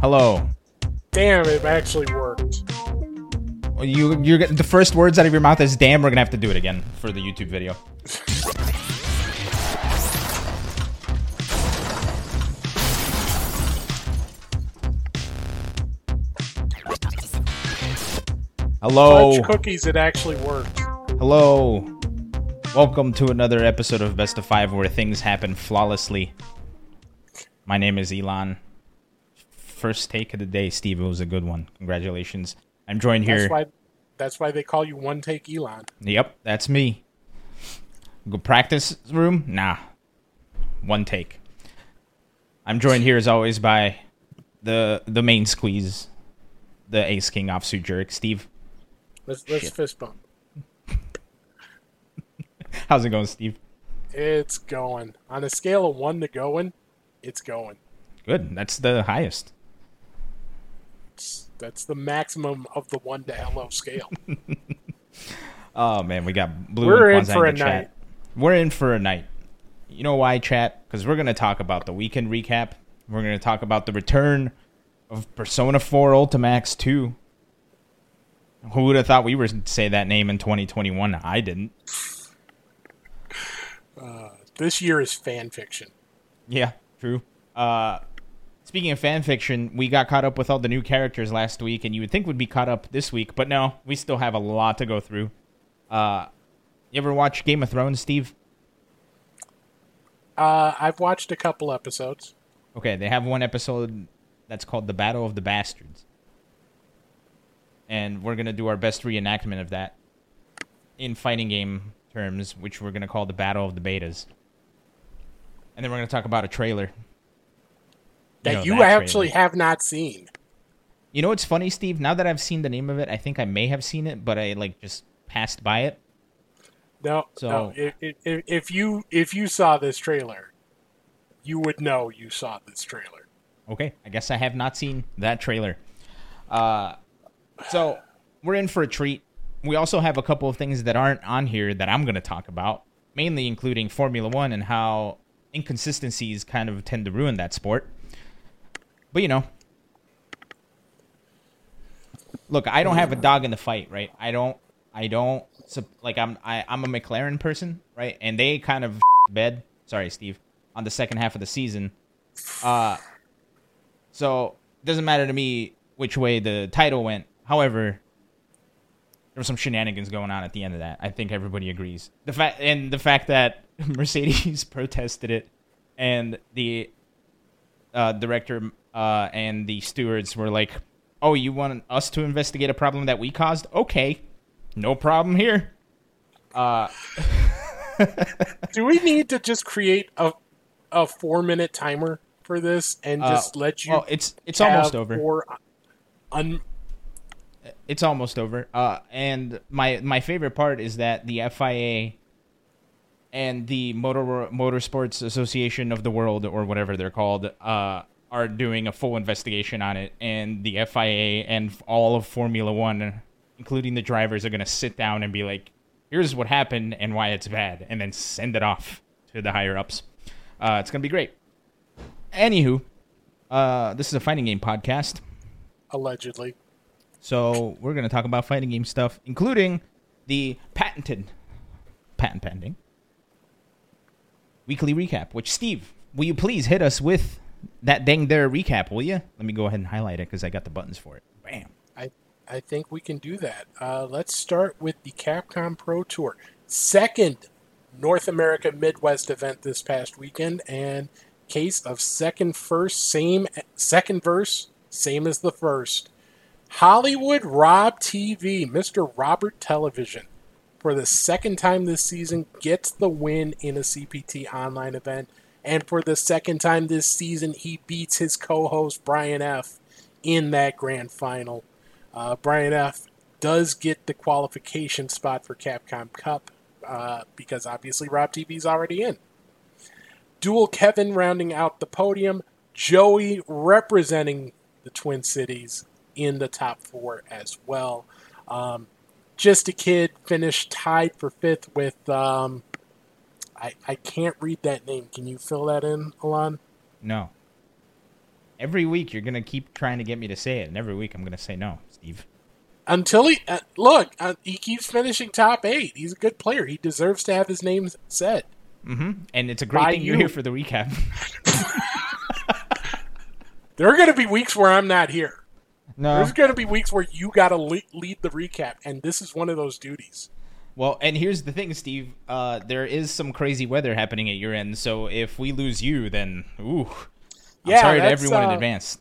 Hello. Damn, it actually worked. You, you're the first words out of your mouth is "damn." We're gonna have to do it again for the YouTube video. Hello. Fudge cookies, it actually worked. Hello. Welcome to another episode of Best of Five where things happen flawlessly. My name is Elon. First take of the day, Steve. It was a good one. Congratulations. I'm joined here. That's why. That's why they call you One Take Elon. Yep, that's me. Go practice room? Nah. One take. I'm joined here as always by the the main squeeze, the Ace King offsuit jerk, Steve. Let's let's Shit. fist bump. How's it going, Steve? It's going on a scale of one to going. It's going. Good. That's the highest. It's, that's the maximum of the one to hello scale. Oh man, we got blue. We're in for a chat. night. We're in for a night. You know why, chat? Because we're gonna talk about the weekend recap. We're gonna talk about the return of Persona 4 Ultimax 2. Who would have thought we were say that name in 2021? I didn't. this year is fan fiction. Yeah, true. Uh, speaking of fan fiction, we got caught up with all the new characters last week, and you would think we'd be caught up this week, but no, we still have a lot to go through. Uh, you ever watch Game of Thrones, Steve? Uh, I've watched a couple episodes. Okay, they have one episode that's called The Battle of the Bastards. And we're going to do our best reenactment of that in fighting game terms, which we're going to call the Battle of the Betas. And then we're going to talk about a trailer. That know, you that actually trailer. have not seen. You know what's funny, Steve? Now that I've seen the name of it, I think I may have seen it, but I like just passed by it. No, So- no. If, if, if you if you saw this trailer, you would know you saw this trailer. Okay, I guess I have not seen that trailer. Uh, so we're in for a treat. We also have a couple of things that aren't on here that I'm going to talk about, mainly including Formula One and how inconsistencies kind of tend to ruin that sport. But you know, look, I don't have a dog in the fight, right? I don't, I don't like I'm, I, I'm a McLaren person, right? And they kind of bed. Sorry, Steve, on the second half of the season. Uh, so it doesn't matter to me which way the title went. However, there were some shenanigans going on at the end of that. I think everybody agrees. The fact and the fact that Mercedes protested it, and the uh, director uh, and the stewards were like, "Oh, you want us to investigate a problem that we caused? Okay, no problem here." Uh, Do we need to just create a a four minute timer for this and Uh, just let you? well, it's it's almost over. four un, it's almost over. Uh, and my my favorite part is that the FIA and the Motor Motorsports Association of the World, or whatever they're called, uh, are doing a full investigation on it. And the FIA and all of Formula One, including the drivers, are going to sit down and be like, "Here's what happened and why it's bad," and then send it off to the higher ups. Uh, it's going to be great. Anywho, uh, this is a fighting game podcast. allegedly. So we're going to talk about fighting game stuff, including the patented, patent pending weekly recap. Which Steve, will you please hit us with that dang there recap? Will you? Let me go ahead and highlight it because I got the buttons for it. Bam. I I think we can do that. Uh, let's start with the Capcom Pro Tour, second North America Midwest event this past weekend, and case of second first, same second verse, same as the first. Hollywood Rob TV, Mr. Robert Television, for the second time this season, gets the win in a CPT online event. And for the second time this season, he beats his co host Brian F. in that grand final. Uh, Brian F. does get the qualification spot for Capcom Cup uh, because obviously Rob TV's already in. Dual Kevin rounding out the podium. Joey representing the Twin Cities in the top four as well. Um, just a kid finished tied for fifth with. Um, I I can't read that name. Can you fill that in, Alon? No. Every week you're gonna keep trying to get me to say it, and every week I'm gonna say no, Steve. Until he uh, look, uh, he keeps finishing top eight. He's a good player. He deserves to have his name said. Mm-hmm. And it's a great By thing you're here for the recap. There are going to be weeks where I'm not here. no. There's going to be weeks where you got to le- lead the recap, and this is one of those duties. Well, and here's the thing, Steve. Uh, there is some crazy weather happening at your end, so if we lose you, then ooh. I'm Yeah, sorry to everyone in uh, advance.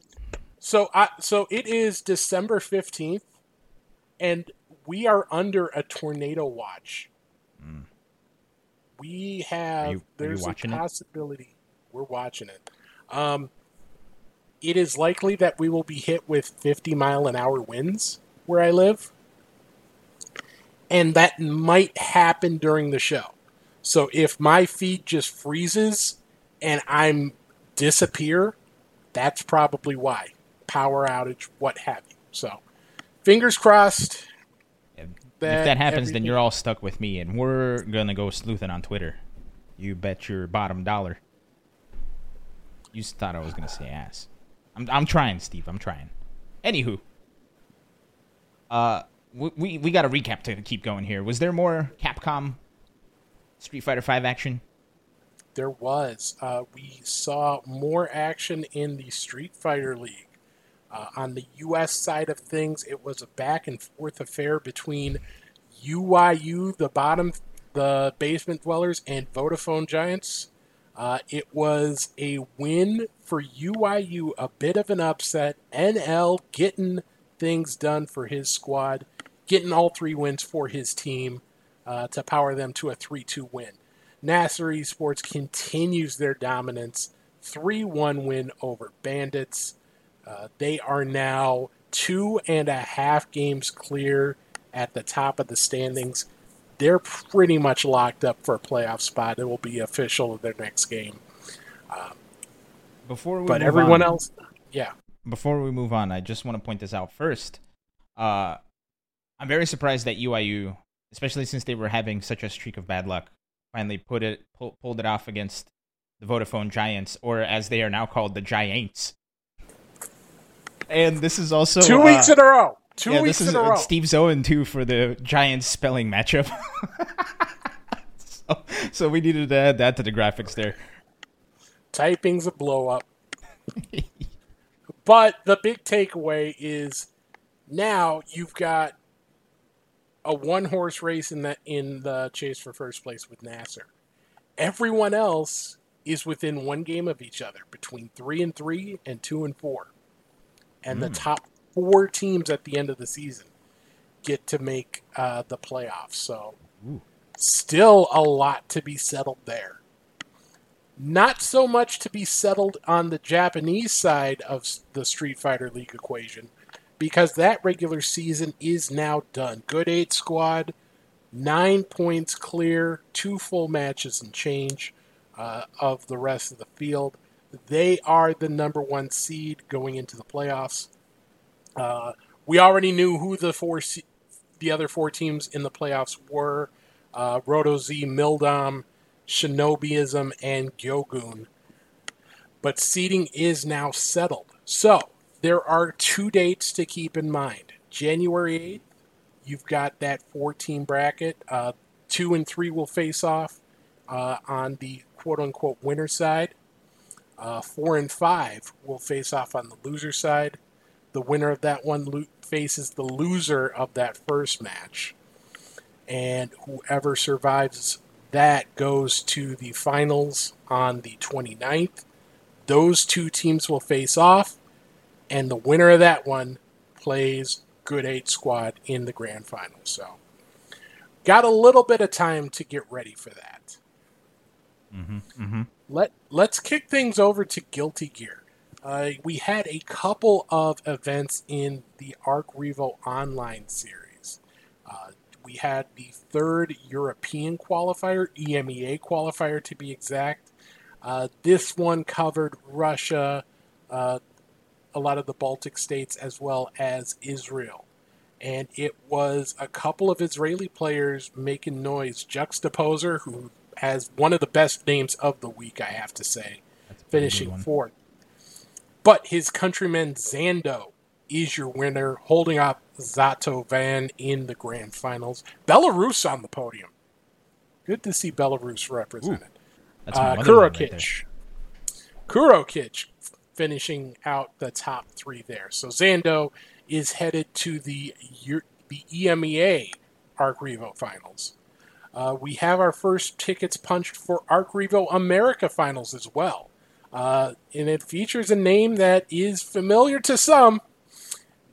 So, I so it is December fifteenth, and we are under a tornado watch. We have. Are you- are there's it? a possibility we're watching it. Um, it is likely that we will be hit with fifty mile an hour winds where I live, and that might happen during the show. So if my feed just freezes and I'm disappear, that's probably why. Power outage, what have you. So, fingers crossed. if that that happens, then you're all stuck with me, and we're gonna go sleuthing on Twitter. You bet your bottom dollar. You thought I was gonna say ass. I'm I'm trying, Steve. I'm trying. Anywho, uh, we we, got a recap to keep going here. Was there more Capcom Street Fighter Five action? There was. Uh, we saw more action in the Street Fighter League. Uh, on the U.S. side of things, it was a back and forth affair between UYU, the bottom, the basement dwellers, and Vodafone Giants. Uh, it was a win for UYU, a bit of an upset. NL getting things done for his squad, getting all three wins for his team uh, to power them to a 3 2 win. Nasr Esports continues their dominance, 3 1 win over Bandits. Uh, they are now two and a half games clear at the top of the standings. They're pretty much locked up for a playoff spot. It will be official of their next game. Before we But move everyone on- else, yeah. before we move on, I just want to point this out first. Uh, I'm very surprised that UYU, especially since they were having such a streak of bad luck, finally put it pull, pulled it off against the Vodafone Giants, or as they are now called, the Giants. And this is also Two uh, weeks in a row. Two yeah, weeks this is in a row. Steve's Owen too for the Giants spelling matchup. so, so we needed to add that to the graphics there. Typing's a blow up. but the big takeaway is now you've got a one horse race in the in the chase for first place with Nasr. Everyone else is within one game of each other, between three and three and two and four. And the top four teams at the end of the season get to make uh, the playoffs. So Ooh. still a lot to be settled there not so much to be settled on the Japanese side of the Street Fighter League equation, because that regular season is now done. Good eight squad, nine points clear, two full matches and change uh, of the rest of the field. They are the number one seed going into the playoffs. Uh, we already knew who the four, se- the other four teams in the playoffs were: uh, Roto Z, Mildom, Shinobiism, and Gyogun. But seating is now settled. So there are two dates to keep in mind. January 8th, you've got that four team bracket. Uh, two and three will face off uh, on the quote unquote winner side. Uh, four and five will face off on the loser side. The winner of that one lo- faces the loser of that first match. And whoever survives that goes to the finals on the 29th. Those two teams will face off, and the winner of that one plays Good Eight Squad in the grand final. So, got a little bit of time to get ready for that. Mm-hmm, mm-hmm. Let Let's kick things over to Guilty Gear. Uh, we had a couple of events in the Arc Revo Online series. Uh, we had the third European qualifier, EMEA qualifier to be exact. Uh, this one covered Russia, uh, a lot of the Baltic states, as well as Israel. And it was a couple of Israeli players making noise. Juxtaposer, who has one of the best names of the week, I have to say, That's a pretty good finishing fourth. But his countryman Zando is your winner, holding up Zato Van in the grand finals. Belarus on the podium. Good to see Belarus represented. That's my Uh, motherland right. Kurokic. Finishing out the top three there. So Zando is headed to the the EMEA Arc Revo finals. Uh, we have our first tickets punched for Arc Revo America finals as well. Uh, and it features a name that is familiar to some.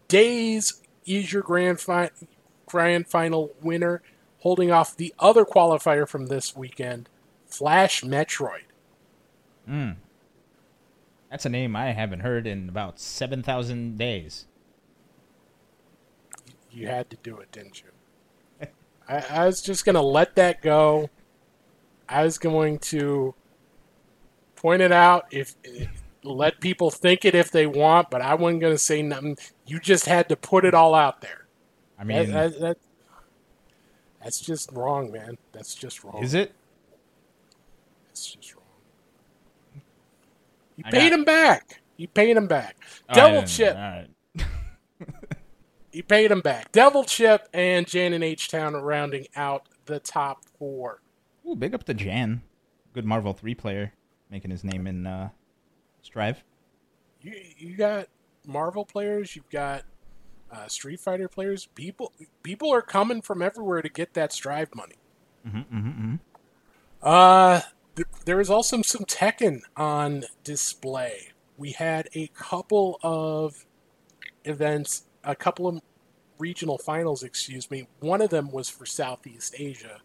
Days is your grand, fi- grand final winner, holding off the other qualifier from this weekend, Flash Metroid. Mm. That's a name I haven't heard in about 7,000 days. You had to do it, didn't you? I, I was just going to let that go. I was going to point it out if let people think it if they want, but I wasn't going to say nothing. You just had to put it all out there. I mean, that, that- that's just wrong, man. That's just wrong. is it? It's just wrong. You I paid him back. You paid him back. Oh, Devil Chip. Right. You paid him back. Devil Chip and Jan and H Town rounding out the top four. Ooh, big up to Jan. Good Marvel 3 player making his name in uh, Strive. You you got Marvel players. You've got uh, Street Fighter players. People people are coming from everywhere to get that Strive money. Mm-hmm, mm-hmm, Uh, th- there was also some Tekken on display. We had a couple of events, a couple of regional finals, excuse me. One of them was for Southeast Asia,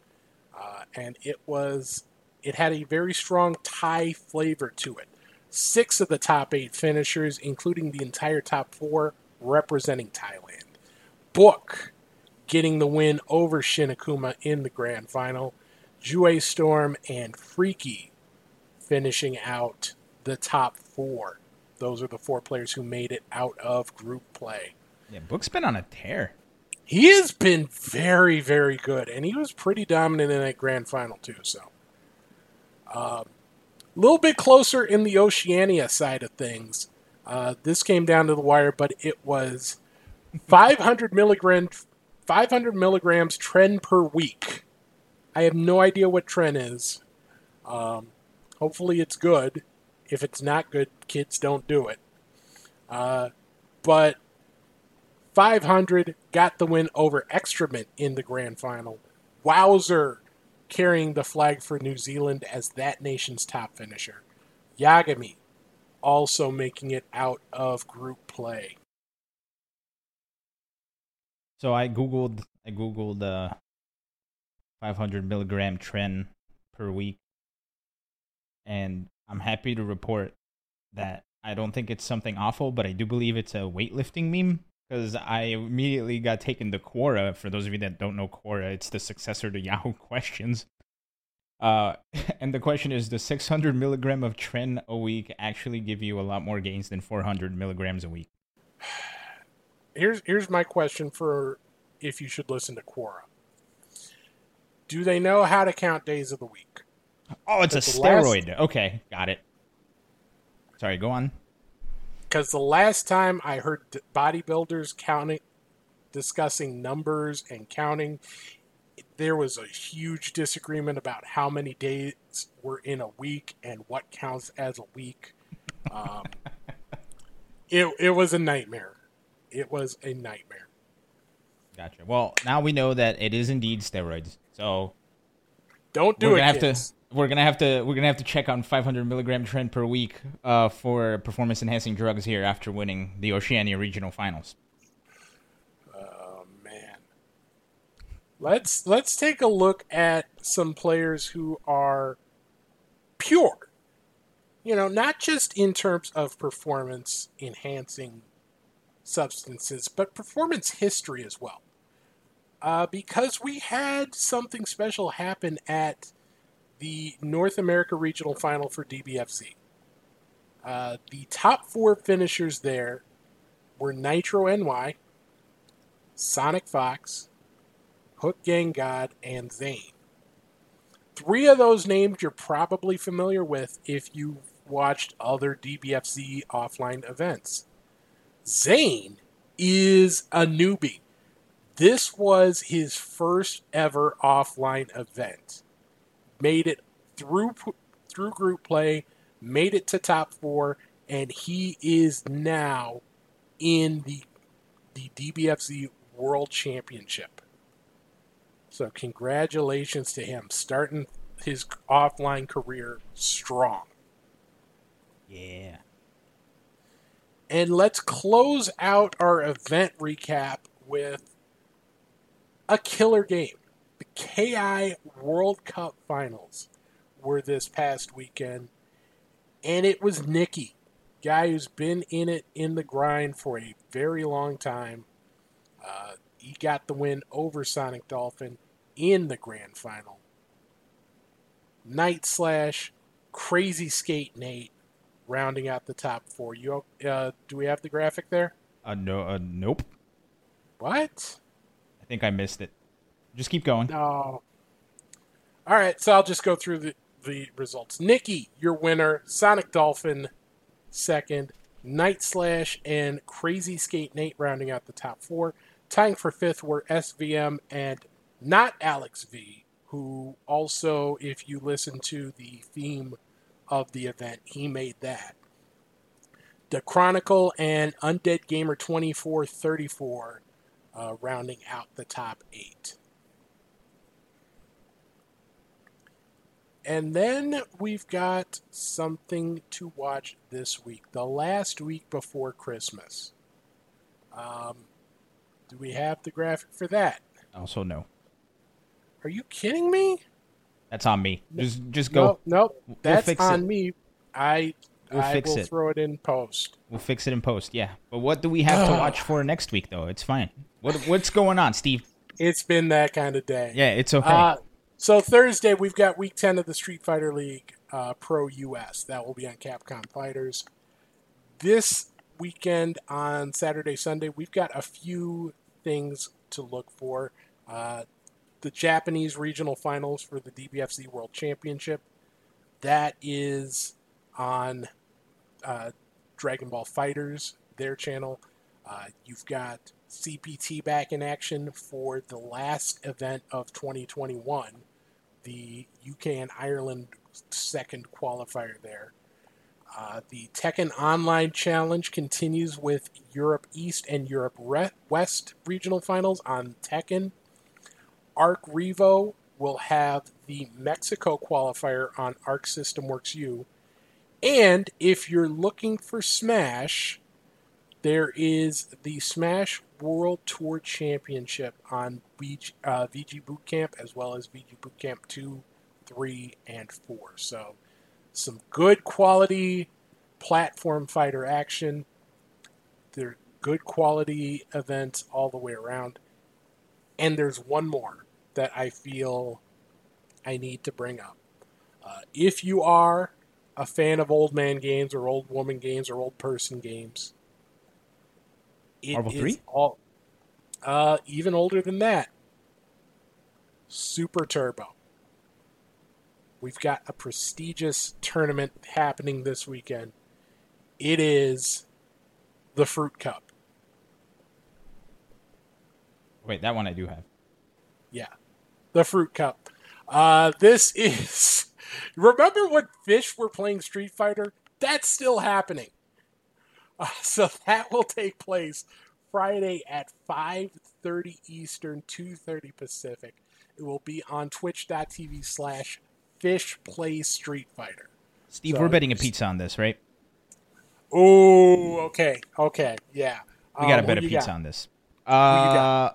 uh, and it was it had a very strong Thai flavor to it. Six of the top eight finishers, including the entire top four, representing Thailand. Book getting the win over Shinakuma in the grand final. Jue Storm and Freaky finishing out the top four. Those are the four players who made it out of group play. Yeah, Book's been on a tear. He has been very, very good, and he was pretty dominant in that grand final too. So, a little bit closer in the Oceania side of things. Uh, this came down to the wire, but it was 500 milligrams, 500 milligrams tren per week. I have no idea what tren is. Um, hopefully, it's good. If it's not good, kids don't do it. Uh, but 500 got the win over Extrament in the grand final. Wowzer carrying the flag for New Zealand as that nation's top finisher. Yagami also making it out of group play. So I googled I googled uh 500 milligram tren per week, and I'm happy to report that I don't think it's something awful, but I do believe it's a weightlifting meme because I immediately got taken to Quora. For those of you that don't know Quora, it's the successor to Yahoo Questions. Uh, and the question is: Does 600 milligram of tren a week actually give you a lot more gains than 400 milligrams a week? Here's here's my question for if you should listen to Quora. Do they know how to count days of the week? Oh, it's a the last- steroid. Okay, got it. Sorry, go on. Because the last time I heard bodybuilders counting, discussing numbers and counting, there was a huge disagreement about how many days were in a week and what counts as a week. Um, it it was a nightmare. It was a nightmare. Gotcha. Well, now we know that it is indeed steroids. So Don't do we're it, gonna have to we're gonna have to we're gonna have to check on 500 milligram tren per week uh, for performance enhancing drugs here after winning the Oceania regional finals. Oh man. Let's let's take a look at some players who are pure. You know, not just in terms of performance enhancing substances, but performance history as well. Uh, because we had something special happen at the North America Regional Final for DBFZ. Uh, the top four finishers there were Nitro NY, Sonic Fox, Hook Gang God, and Zane. Three of those names you're probably familiar with if you watched other DBFZ offline events. Zane is a newbie. This was his first ever offline event. Made it through through group play, made it to top 4 and he is now in the the DBFZ World Championship. So congratulations to him starting his offline career strong. Yeah. And let's close out our event recap with a killer game. The KI World Cup Finals were this past weekend, and it was Nikki, guy who's been in it in the grind for a very long time. Uh, he got the win over Sonic Dolphin in the grand final. Night Slash, Crazy Skate Nate, rounding out the top four. You uh, do we have the graphic there? Uh, no, uh, nope. What? Think I missed it. Just keep going. No. All right, so I'll just go through the, the results. Nikki, your winner. Sonic Dolphin, second. Night Slash and Crazy Skate Nate rounding out the top four. Tying for fifth were SVM and not Alex V, who also, if you listen to the theme of the event, he made that. The Chronicle and Undead Gamer 2434 uh, rounding out the top eight. And then we've got something to watch this week, the last week before Christmas. Um, do we have the graphic for that? Also, no. Are you kidding me? That's on me. Just, just go. No, no, that's fix on it. me. I, We'll I fix will it. throw it in post. We'll fix it in post. Yeah. But what do we have to watch for next week, though? It's fine. What, what's going on, Steve? It's been that kind of day. Yeah, it's okay. Uh, so Thursday we've got week ten of the Street Fighter League uh, Pro US. That will be on Capcom Fighters. This weekend on Saturday, Sunday, we've got a few things to look for. Uh, the Japanese regional finals for the DBFZ World Championship. That is on uh, Dragon Ball FighterZ, their channel. Uh, you've got CPT back in action for the last event of 2021, the UK and Ireland second qualifier there. Uh, the Tekken Online Challenge continues with Europe East and Europe Re- West regional finals on Tekken. Arc Revo will have the Mexico qualifier on Arc System Works U. And if you're looking for Smash, there is the Smash World Tour Championship on VG, uh, VG Boot Camp as well as VG Boot Camp 2, 3, and 4. So, some good quality platform fighter action. They're good quality events all the way around. And there's one more that I feel I need to bring up. Uh, if you are a fan of old man games or old woman games or old person games, it Marvel is 3? all uh, even older than that. Super Turbo. We've got a prestigious tournament happening this weekend. It is the Fruit Cup. Wait, that one I do have. Yeah, the Fruit Cup. Uh, this is. Remember when Fish were playing Street Fighter? That's still happening. Uh, so that will take place Friday at 5:30 Eastern, 2:30 Pacific. It will be on Twitch.tv slash Fish play Street Fighter. Steve, So we're betting a pizza on this, right? Oh, okay, okay, yeah. We got Um, bet a you pizza got? on this. Uh,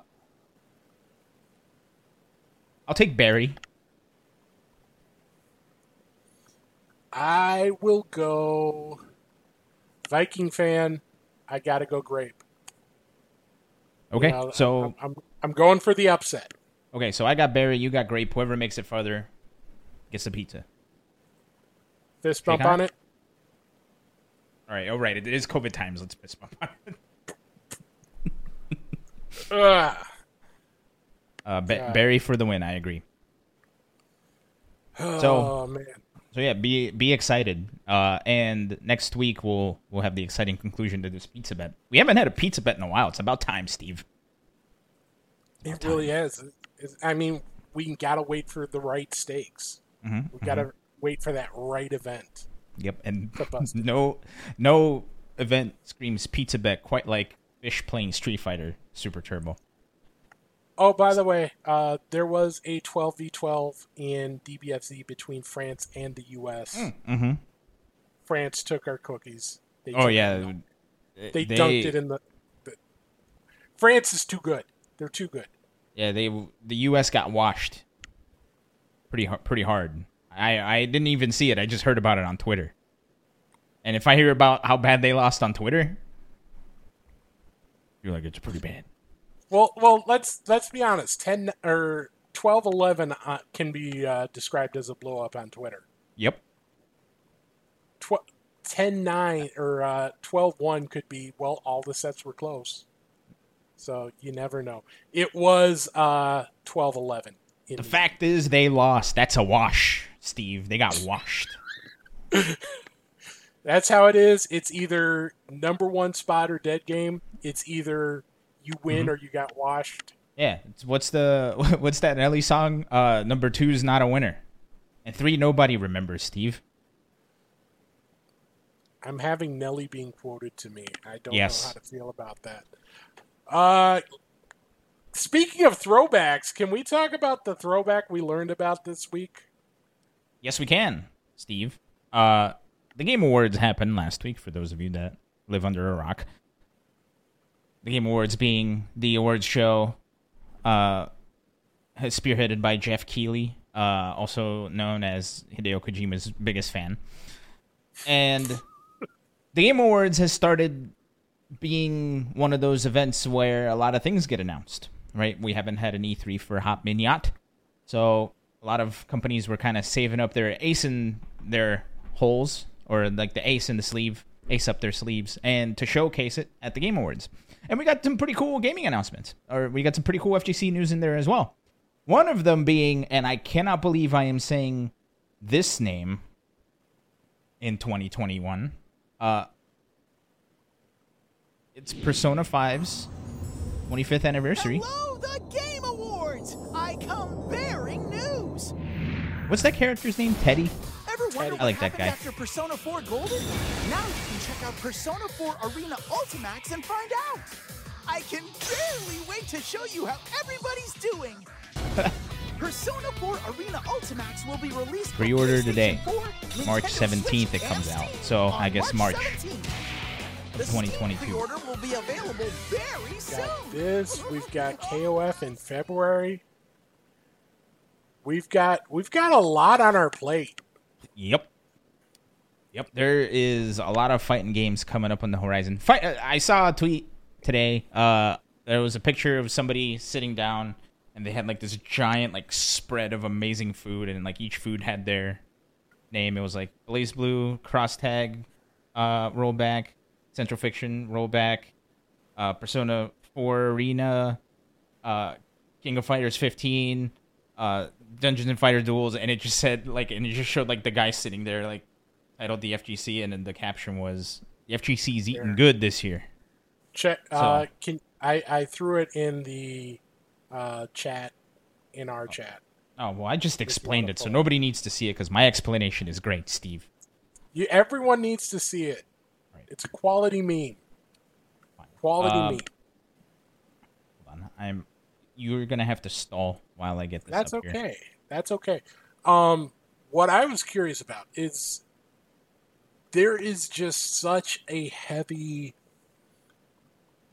I'll take Barry. I will go Viking fan. I gotta go grape. You Okay, know, so I'm, I'm I'm going for the upset. okay, so I got Barry, you got Grape. Whoever makes it further gets the pizza. Fist bump on on it? All right, all right. It is COVID times. Let's fist bump on it. Uh, ba- God. Barry for the win. I agree. So- oh man. So yeah, be be excited. Uh, and next week we'll we'll have the exciting conclusion to this pizza bet. We haven't had a pizza bet in a while. It's about time, Steve. It really is. It's- I mean, we gotta wait for the right stakes. Mm-hmm, We gotta wait for that right event. Yep, and no no event screams pizza bet quite like Fish playing Street Fighter Super Turbo. Oh, by the way, uh, there was a 12v12 in DBFZ between France and the U.S. Mm-hmm. France took our cookies. They Oh yeah, them. they, dunked it in the, the. France is too good. They're too good. Yeah, they the U.S. got washed pretty pretty hard. I I didn't even see it. I just heard about it on Twitter. And if I hear about how bad they lost on Twitter, you're like it's pretty bad. Well, well, let's let's be honest. Ten or 12-11 uh, can be uh, described as a blow up on Twitter. Yep. Tw- 10-9 or uh, 12-1 could be well, all the sets were close. So you never know. It was uh, 12-11. in The fact is they lost. That's a wash, Steve. They got washed. That's how it is. It's either number one spot or dead game. It's either you win or you got washed. Yeah. What's the what's that Nelly song? Uh, number two is not a winner, and three nobody remembers. Steve. I'm having Nelly being quoted to me. I don't Yes. know how to feel about that. Uh, speaking of throwbacks, can we talk about the throwback we learned about this week? Yes, we can, Steve. Uh, the Game Awards happened last week. For those of you that live under a rock, the Game Awards being the awards show, uh, spearheaded by Geoff Keighley, uh, also known as Hideo Kojima's biggest fan, and the Game Awards has started being one of those events where a lot of things get announced. Right? We haven't had an E3 for Hot Minute. So a lot of companies were kind of saving up their ace in their holes, or like the ace in the sleeve, ace up their sleeves, and to showcase it at the Game Awards. And we got some pretty cool gaming announcements, or we got some pretty cool FGC news in there as well. One of them being, and I cannot believe I am saying this name in 2021. Uh, it's Persona 5's 25th anniversary. Hello, the Game Awards! I come bearing news! What's that character's name? Teddy? Ever wonder I like that guy. after Persona 4 Golden? Now you can check out Persona 4 Arena Ultimax and find out! I can barely wait to show you how everybody's doing! Persona 4 Arena Ultimax will be released Pre-order today. 4, March 17th Switch, it comes out. So, I guess March 17th. The 2022. Steam pre-order will be available very soon. Got this. We've got KOF in February. We've got we've got a lot on our plate. Yep. Yep. There is a lot of fighting games coming up on the horizon. Fight. uh, I saw a tweet today. Uh, there was a picture of somebody sitting down, and they had like this giant like spread of amazing food, and like each food had their name. It was like BlazBlue, Cross Tag, uh, Rollback, Central Fiction, Rollback, uh, Persona 4 Arena, uh, King of Fighters 15, uh, Dungeons and Fighter Duels, and it just said like, and it just showed like the guy sitting there like titled the FGC, and then the caption was the FGC is eating good this year. Check. Uh, can I? I threw it in the uh, chat in our chat. Oh well, I just explained it, so nobody needs to see it because my explanation is great, Steve. You, everyone needs to see it. Right. It's a quality meme. Quality Um, meme. Hold on, I'm. You're gonna have to stall while I get this. That's up here. okay. That's okay. Um, what I was curious about is there is just such a heavy.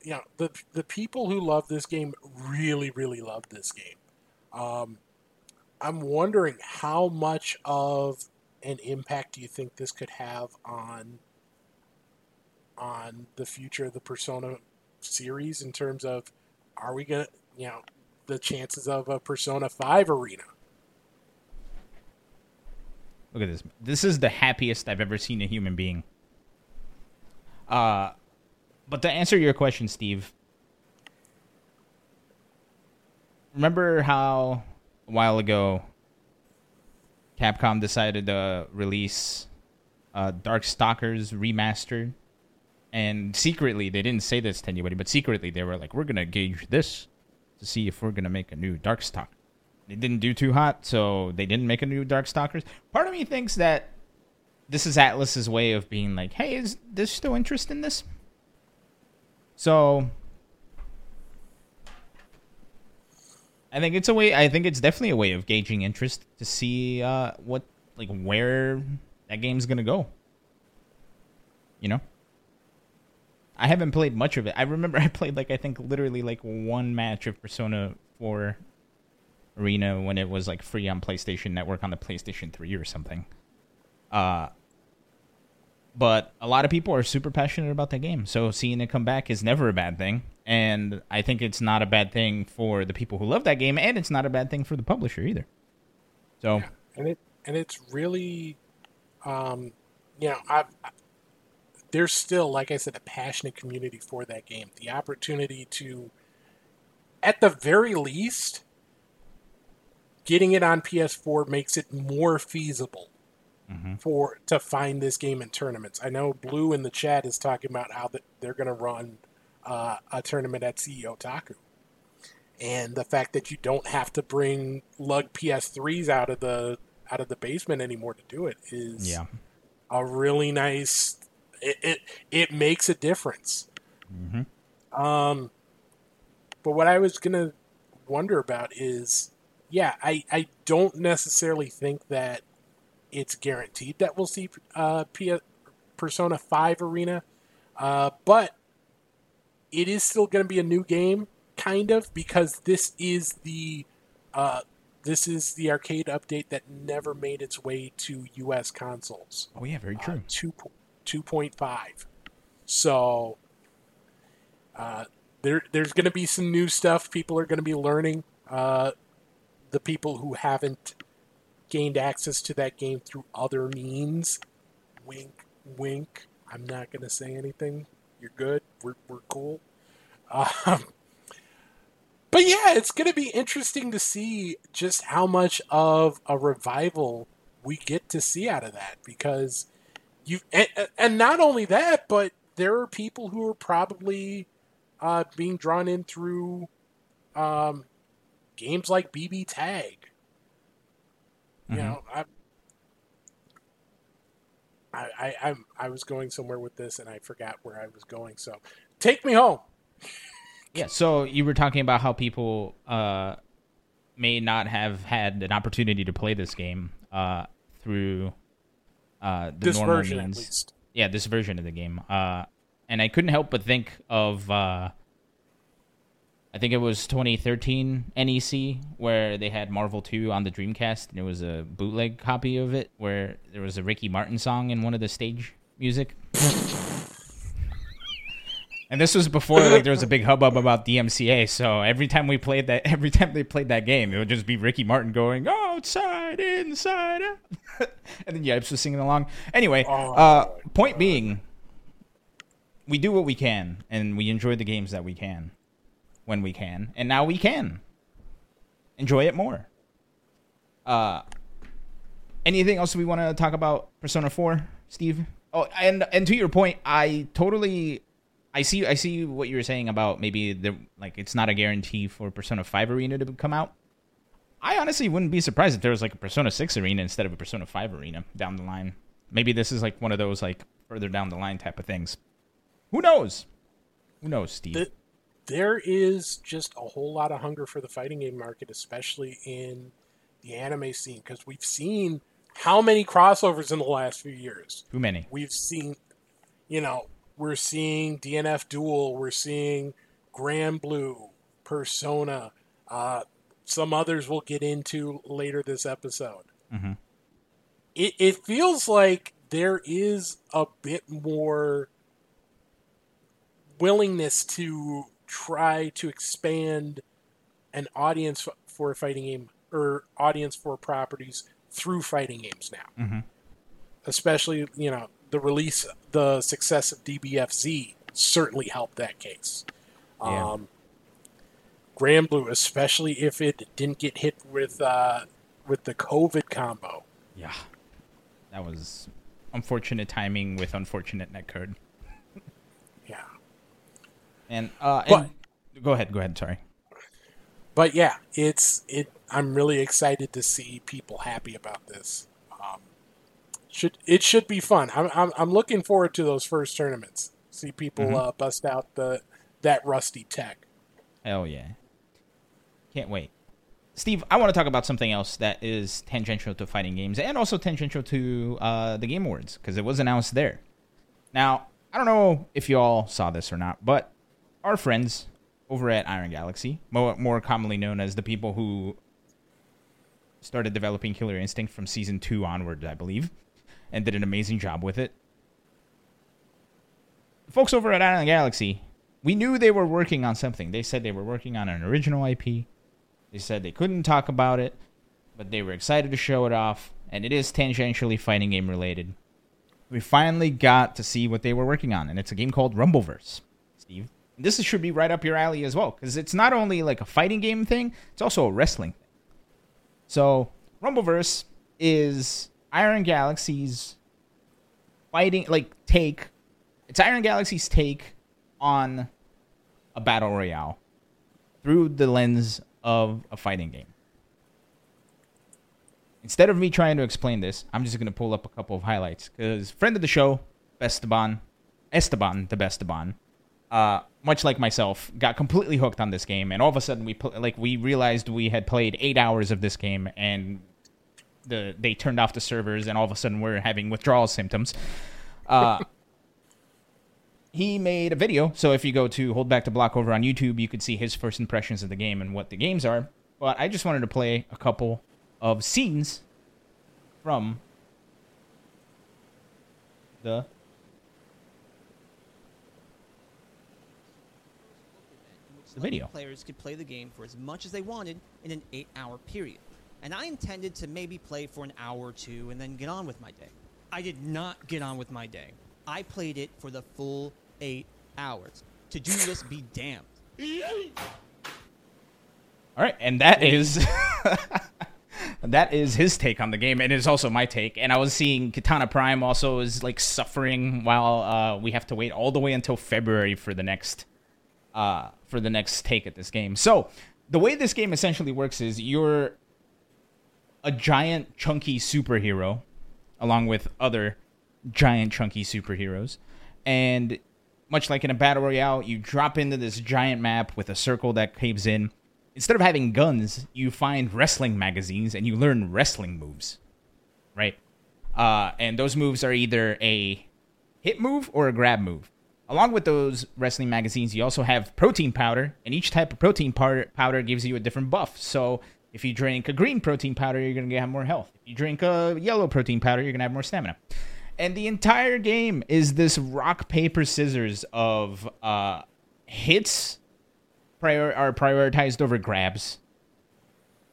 You know, the the people who love this game really, really love this game. Um, I'm wondering how much of an impact do you think this could have on on the future of the Persona series in terms of are we gonna you know the chances of a Persona 5 arena. Look at this. This is the happiest I've ever seen a human being. Uh, but to answer your question, Steve, remember how a while ago Capcom decided to release uh, Darkstalkers remastered, and secretly they didn't say this to anybody, but secretly they were like, "We're gonna gauge this to see if we're gonna make a new Darkstalker." It didn't do too hot, so they didn't make a new Darkstalkers. Part of me thinks that this is Atlus's way of being like, "Hey, is there still interest in this?" So I think it's a way. I think it's definitely a way of gauging interest to see uh, what, like, where that game's gonna go. You know, I haven't played much of it. I remember I played like I think literally like one match of Persona Four Arena when it was like free on PlayStation Network on the PlayStation Three or something. Uh, but a lot of people are super passionate about that game, so seeing it come back is never a bad thing and I think it's not a bad thing for the people who love that game, and it's not a bad thing for the publisher either. So, yeah. and it and it's really, um, you know, I, there's still, like I said, a passionate community for that game. The opportunity to, at the very least, getting it on PS4 makes it more feasible mm-hmm. for to find this game in tournaments. I know Blue in the chat is talking about how that they're going to run uh, a tournament at CEO Otaku. And the fact that you don't have to bring lug PS3s out of the out of the basement anymore to do it is yeah. a really nice. It it, it makes a difference. Mm-hmm. Um, but what I was gonna wonder about is, yeah, I I don't necessarily think that it's guaranteed that we'll see uh, P- Persona Five Arena, uh, but it is still going to be a new game, kind of, because this is the uh, this is the arcade update that never made its way to U.S. consoles. Oh yeah, very true. Uh, two two point five. So uh, there there's going to be some new stuff. People are going to be learning. Uh, the people who haven't gained access to that game through other means. Wink, wink. I'm not going to say anything you're good. We're, we're cool. Um, but yeah, it's going to be interesting to see just how much of a revival we get to see out of that because you and, and not only that, but there are people who are probably uh, being drawn in through um, games like BB Tag. Mm-hmm. You know, I, I, I, I, I was going somewhere with this and I forgot where I was going. So take me home. Yeah. So you were talking about how people uh, may not have had an opportunity to play this game uh, through uh, the this normal version, means. Yeah, this version of the game. Uh, and I couldn't help but think of. Uh, I think it was 2013 NEC where they had Marvel 2 on the Dreamcast, and it was a bootleg copy of it where there was a Ricky Martin song in one of the stage music. And this was before like there was a big hubbub about DMCA. So every time we played that, every time they played that game, it would just be Ricky Martin going outside, inside, out. and then Yipes was singing along. Anyway, oh, uh, point being, we do what we can, and we enjoy the games that we can when we can, and now we can enjoy it more. Uh, anything else we want to talk about Persona Four, Steve? Oh, and and to your point, I totally I see I see what you were saying about maybe the like it's not a guarantee for Persona 5 Arena to come out. I honestly wouldn't be surprised if there was like a Persona 6 Arena instead of a Persona 5 Arena down the line. Maybe this is like one of those like further down the line type of things. Who knows? Who knows, Steve? The, there is just a whole lot of hunger for the fighting game market, especially in the anime scene, because we've seen how many crossovers in the last few years. Too many. We've seen, you know, we're seeing DNF Duel. We're seeing Granblue, Persona. Uh, some others we'll get into later this episode. Mm-hmm. It, it feels like there is a bit more willingness to try to expand an audience for a fighting game or audience for properties through fighting games now. Mm-hmm. Especially, you know, the release, the success of DBFZ certainly helped that case. Yeah. Um, Granblue, especially if it didn't get hit with uh, with the COVID combo, Yeah, that was unfortunate timing with unfortunate netcode. Yeah. And uh, and go ahead, go ahead. Sorry. But yeah, it's it. I'm really excited to see people happy about this. Should it should be fun. I'm, I'm I'm looking forward to those first tournaments. See people Mhm. uh, bust out the that rusty tech. Hell yeah. Can't wait. Steve, I want to talk about something else that is tangential to fighting games and also tangential to uh, the Game Awards because it was announced there. Now, I don't know if you all saw this or not, but our friends over at Iron Galaxy, more, more commonly known as the people who started developing Killer Instinct from season two onward, I believe, and did an amazing job with it. Folks over at Iron Galaxy we knew they were working on something. They said they were working on an original IP. They said they couldn't talk about it, but they were excited to show it off, and it is tangentially fighting game related. We finally got to see what they were working on, and it's a game called Rumbleverse. Steve, this should be right up your alley as well, because it's not only like a fighting game thing; it's also a wrestling thing. So, Rumbleverse is Iron Galaxy's fighting like take. It's Iron Galaxy's take on a battle royale through the lens of a fighting game. Instead of me trying to explain this, I'm just to pull up a couple of highlights because friend of the show, Esteban, Esteban, the Besteban, uh, much like myself, got completely hooked on this game, and all of a sudden we pl- like we realized we had played eight hours of this game, and the they turned off the servers, and all of a sudden we're having withdrawal symptoms. Uh, he made a video. So if you go to Hold Back to Block over on YouTube, you could see his first impressions of the game and what the games are. But I just wanted to play a couple of scenes from the The video. Players could play the game for as much as they wanted in an eight-hour period, and I intended to maybe play for an hour or two and then get on with my day. I did not get on with my day. I played it for the full eight hours. To do this, be damned. All right, and that is that is his take on the game, and it is also my take. And I was seeing Katana Prime also is like suffering while uh, we have to wait all the way until February for the next uh, for the next take at this game. So the way this game essentially works is you're a giant chunky superhero, along with other giant chunky superheroes, and much like in a battle royale, you drop into this giant map with a circle that caves in. Instead of having guns, you find wrestling magazines and you learn wrestling moves, right? Uh, and those moves are either a hit move or a grab move. Along with those wrestling magazines, you also have protein powder, and each type of protein powder, gives you a different buff. So if you drink a green protein powder, you're going to have more health. If you drink a yellow protein powder, you're going to have more stamina. And the entire game is this rock, paper, scissors of uh, hits prior- are prioritized over grabs,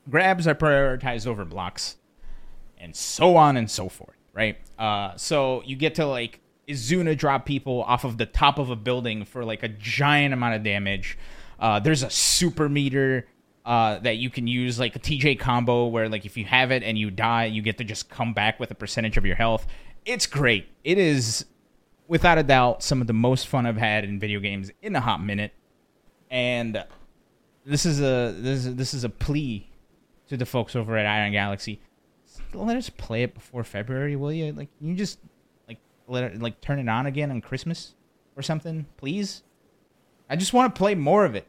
grabs are prioritized over blocks, and so on and so forth, right? Uh, so you get to like Izuna drop people off of the top of a building for like a giant amount of damage. Uh, there's a super meter uh, that you can use, like a TJ combo, where like if you have it and you die, you get to just come back with a percentage of your health. It's great. It is, without a doubt, some of the most fun I've had in video games in a hot minute. And this is a this is, this is a plea to the folks over at Iron Galaxy. Let us play it before February, will you? Like, can you just like let it like turn it on again on Christmas or something, please. I just want to play more of it.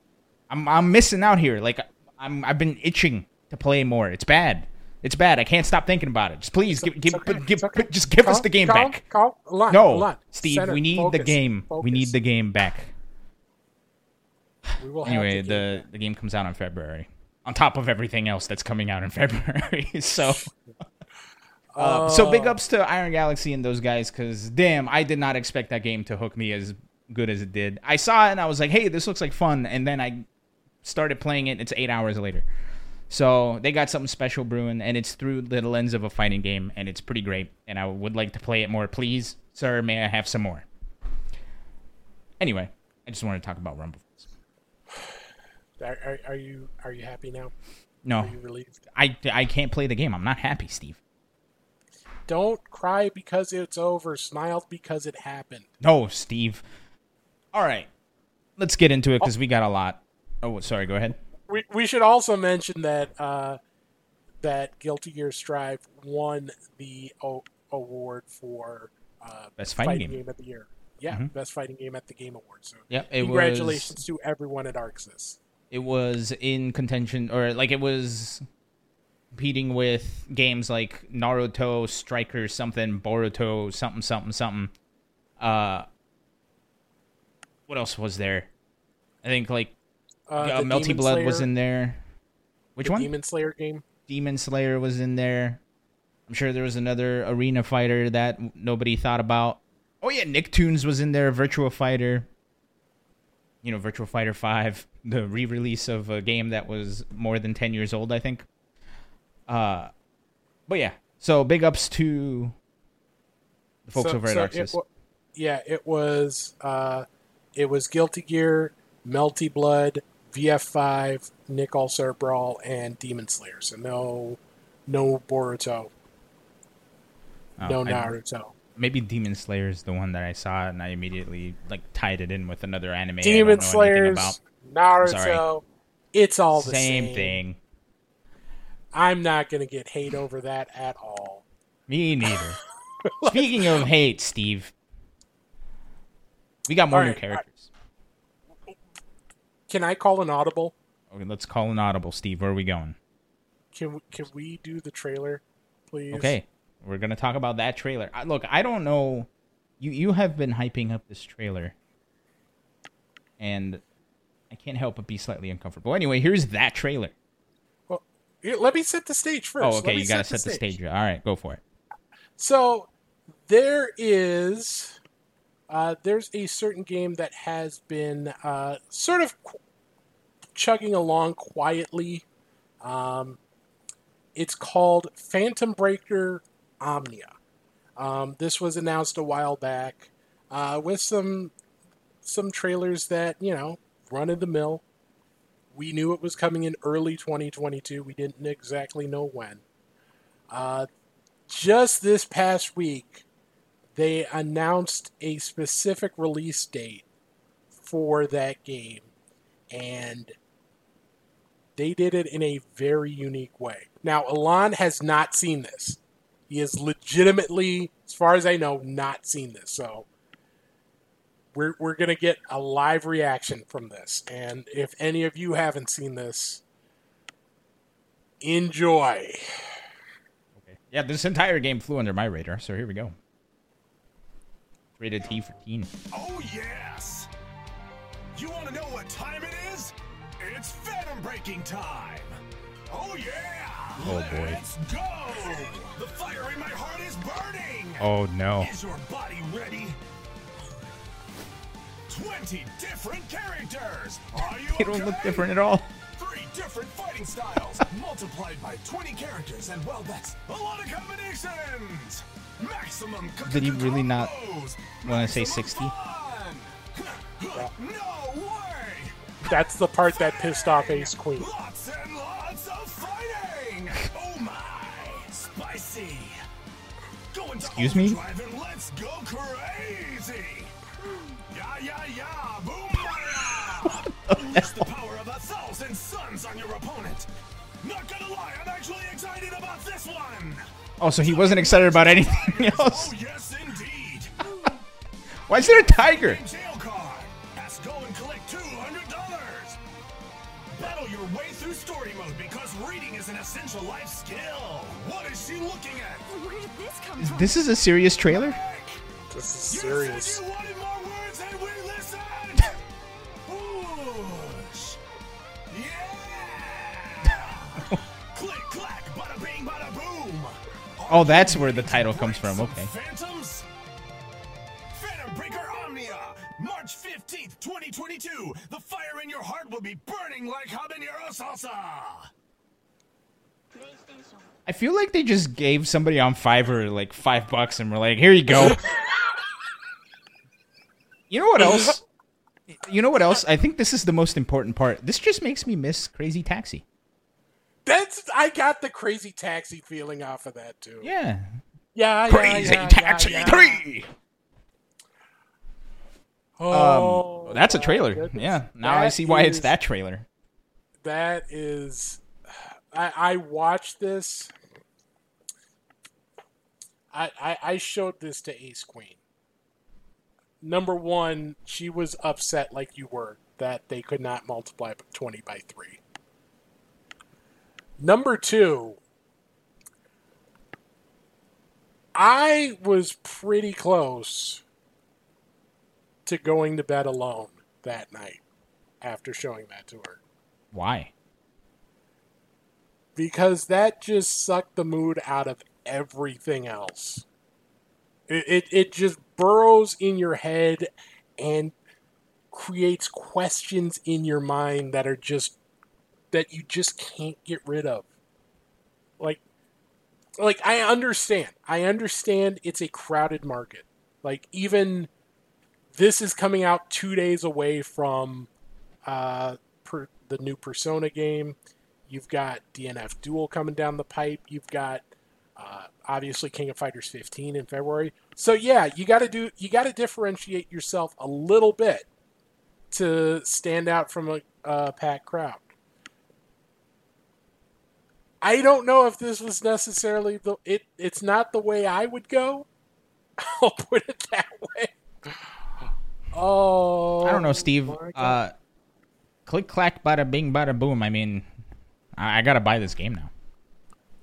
I'm I'm missing out here. Like I'm I've been itching to play more. It's bad. It's bad. I can't stop thinking about it. Just please give give, okay. give okay. just give us the game calm- back. calm- Alon, No, Alon. Steve, Center, we need the focus, game. We need the game back. We will have Anyway, the game the the game comes out in February. On top of everything else that's coming out in February, so uh, so big Oh. ups to Iron Galaxy and those guys because damn, I did not expect that game to hook me as good as it did. I saw it and I was like, hey, this looks like fun, and then I started playing it. It's eight hours later, so they got something special brewing, and it's through the lens of a fighting game, and it's pretty great. And I would like to play it more, please, sir. May I have some more? Anyway, I just wanted to talk about Rumble. Are, are, are you are you happy now? No, Are you relieved? I, I can't play the game. I'm not happy, Steve. don't cry because it's over. Smile because it happened. No, Steve. All right, let's get into it because we got a lot. Oh, sorry. Go ahead. We we should also mention that uh, that Guilty Gear Strive won the o- award for uh, Best fighting game. of the year. Yeah, Mhm. best fighting game at the Game Awards. So Yep. It congratulations to everyone at ArcSys. it was in contention or like it was competing with games like Naruto, Striker, something, Boruto, something, something, something. Uh, what else was there? I think like Uh, Melty Blood was in there. Which the one? Demon Slayer game. Demon Slayer was in there. I'm sure there was another arena fighter that nobody thought about. Oh yeah, Nicktoons was in there. Virtual Fighter. You know, Virtual Fighter Five, the re-release of a game that was more than ten years old, I think. Uh, but yeah. So big ups to the folks So- over at so it ArcSys. wa- yeah, it was uh, it was Guilty Gear, Melty Blood, VF5, Nick All-Star Brawl, and Demon Slayer. So no, no Boruto, Oh, no I- Naruto. maybe Demon Slayer is the one that I saw, and I immediately like tied it in with another anime. Demon know anything Slayers, about. Naruto. It's all the Same same, thing. I'm not gonna get hate over that at all. Me neither. Speaking of hate, Steve, we got more new characters. Can I call an audible? Okay, let's call an audible, Steve. Where are we going? Can we, can we do the trailer, please? Okay, we're gonna talk about that trailer. I, look, I don't know. You you have been hyping up this trailer, and I can't help but be slightly uncomfortable. Anyway, here's that trailer. Well, let me set the stage first. Oh, okay, you gotta set the stage. All right, go for it. So there is uh, there's a certain game that has been uh, sort of qu- chugging along quietly. Um, it's called Phantom Breaker Omnia. Um, this was announced a while back uh, with some some trailers that you know run of the mill. We knew it was coming in early 2022. We didn't exactly know when. Uh, just this past week, they announced a specific release date for that game, and they did it in a very unique way. Now, Alon has not seen this. He has legitimately, as far as I know, not seen this. So we're we're gonna get a live reaction from this. And if any of you haven't seen this, enjoy. Okay. Yeah, this entire game flew under my radar, so here we go. Rated T for teen. Oh, yes! You want to know what time it is? It's Phantom Breaking time! Oh, yeah! Oh, boy. Let's go! The fire in my heart is burning! Oh no. Is your body ready? 20 different characters! Are you They don't look different at all. Three different fighting styles, multiplied by 20 characters, and well, that's a lot of combinations! Maximum Did he really not combos, wanna say 60? fun. No way! That's the part that pissed off Ace Queen. Lots and lots of fighting! Oh my! Spicy! Go into Excuse me? overdrive and let's go crazy! Yeah, yeah, yeah! Boom! Baya! Unleash the power of a thousand suns on your opponent! Not gonna lie, I'm actually excited about this one! Oh, so he wasn't excited about anything else. Oh, yes, indeed! Why is there a tiger? Jail card! Ask go and collect $200! Battle your way through story mode because reading is an essential life skill! What is she looking at? Where did this come from? This is a serious trailer. This is You serious. Oh, that's where the title comes from. Okay. Phantoms? Phantom Breaker Omnia! March 15th, 2022! The fire in your heart will be burning like habanero salsa! I feel like they just gave somebody on Fiverr like five bucks and were like, "Here you go." you know what else? You know what else? I think this is the most important part. This just makes me miss Crazy Taxi. That's I got the crazy taxi feeling off of that too. Yeah. Yeah, yeah, Crazy yeah, Taxi yeah, yeah. 3! Oh, Um, that's a trailer. goodness. Yeah. Now I see why it's that trailer. That is, I, I watched this. I, I I showed this to Ace Queen. Number one, she was upset like you were that they could not multiply twenty by three. Number two, I was pretty close to going to bed alone that night after showing that to her Why? because that just sucked the mood out of everything else. It, it, it just burrows in your head and creates questions in your mind that are just that you just can't get rid of. Like like I understand. I understand it's a crowded market. Like even this is coming out 2 days away from uh per, the new Persona game. You've got DNF Duel coming down the pipe. You've got uh, obviously King of Fighters 15 in February. So yeah, you got to do you got to differentiate yourself a little bit to stand out from a uh, packed crowd. I don't know if this was necessarily the it. It's not the way I would go. I'll put it that way. Oh, I don't know, Steve. Uh, click clack, bada bing, bada boom. I mean, I, I gotta buy this game now.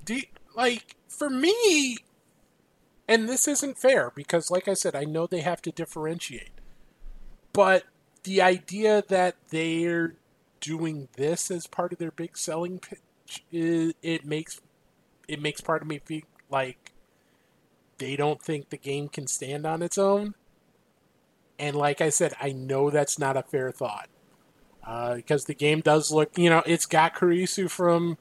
do you- like for me and this isn't fair because like i said i know they have to differentiate but the idea that they're doing this as part of their big selling pitch is, it makes it makes part of me feel like they don't think the game can stand on its own and like i said i know that's not a fair thought uh, because the game does look you know it's got Kurisu from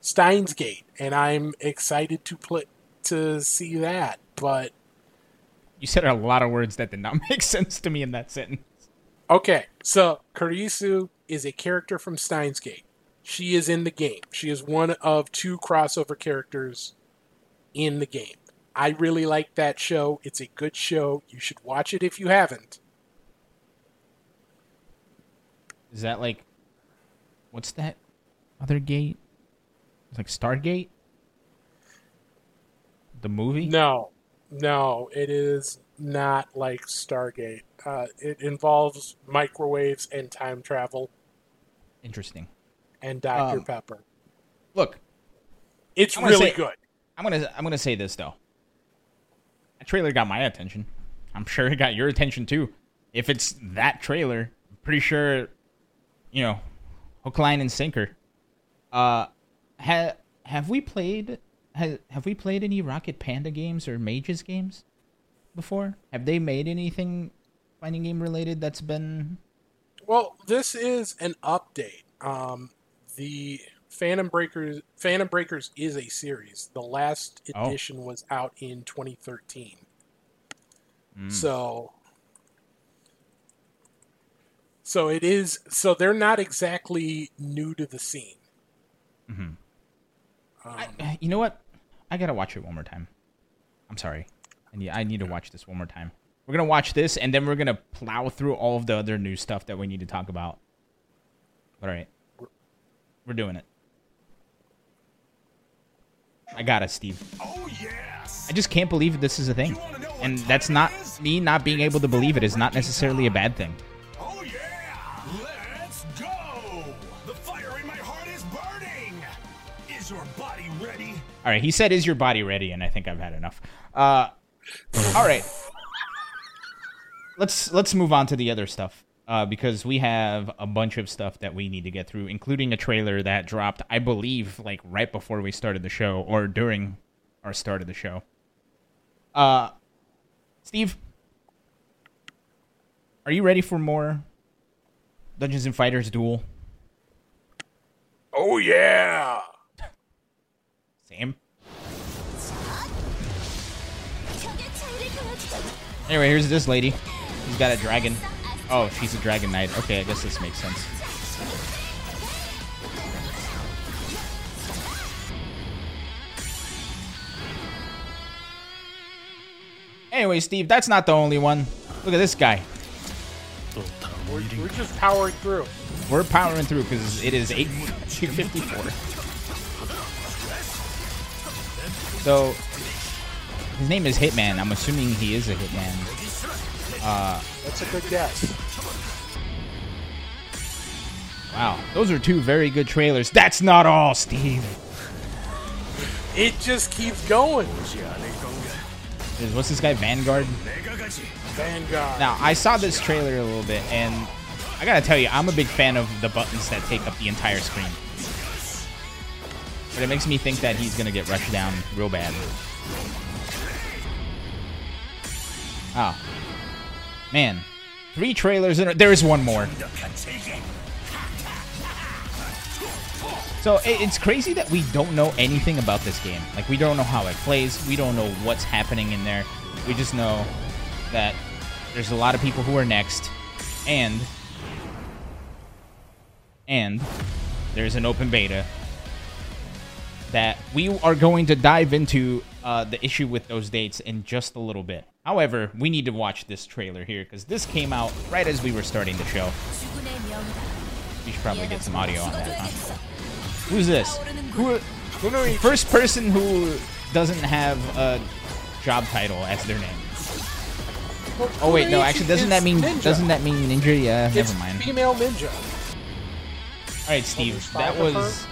Steins Gate, and I'm excited to play to see that. But You said a lot of words that did not make sense to me in that sentence. okay, so Kurisu is a character from Steins Gate. She is in the game. She is one of two crossover characters in the game. I really like that show. It's a good show. You should watch it if you haven't. Is that like, what's that other gate? It's like Stargate. The movie. No, no, it is not like Stargate. Uh, it involves microwaves and time travel Interesting. And Dr. Um, Pepper. Look, It's really say- good. I'm gonna I'm gonna say this though. That trailer got my attention. I'm sure it got your attention too. If it's that trailer, I'm pretty sure, you know, hook, line, and sinker. Uh, ha, have we played? Ha, have we played any Rocket Panda games or Mages games before? Have they made anything fighting game related that's been? Well, this is an update. Um, the Phantom Breakers Phantom Breakers is a series. The last Oh. edition was out in 2013. Mm. So so it is so they're not exactly new to the scene. Mhm. Um, I, you know what? I gotta watch it one more time. I'm sorry. I need, I need to watch this one more time. We're gonna watch this, and then we're gonna plow through all of the other new stuff that we need to talk about. All right, we're doing it. I got it, Steve. Oh, yes. I just can't believe this is a thing, and that's not me not being able to believe it is not necessarily a bad thing. Oh, yeah. Let's go. The fire in my heart is burning. Is your body ready? All right, he said, "Is your body ready?" And I think I've had enough. Uh, all right, let's let's move on to the other stuff uh, because we have a bunch of stuff that we need to get through, including a trailer that dropped, I believe, like right before we started the show or during our start of the show. Uh, Steve, are you ready for more Dungeons and Fighters Duel? oh yeah. Sam. Anyway, here's this lady. She's got a dragon. Oh, she's a dragon knight. Okay, I guess this makes sense. Anyway, Steve, that's not the only one. Look at this guy. We're, we're just powering through. We're powering through because it is 8 254. So, his name is Hitman. I'm assuming he is a Hitman. That's a good guess. Wow, those are two very good trailers. That's not all, Steve. It just keeps going. There's- What's this guy, Vanguard? Vanguard. Now, I saw this trailer a little bit, and I gotta tell you, I'm a big fan of the buttons that take up the entire screen. But it makes me think that he's gonna get rushed down real bad. Oh. Man. Three trailers in There is one more. So it's crazy that we don't know anything about this game. Like we don't know how it plays. We don't know what's happening in there. We just know that there's a lot of people who are next, and and there's an open beta that we are going to dive into uh, the issue with those dates in just a little bit. However, we need to watch this trailer here because this came out right as we were starting the show. We should probably get some audio on that, huh? Who's this? Who? First person who doesn't have a job title as their name. Oh wait, no. Actually, doesn't that mean Ninja. doesn't that mean ninja? Yeah, never mind. female ninja. All right, Steve. That was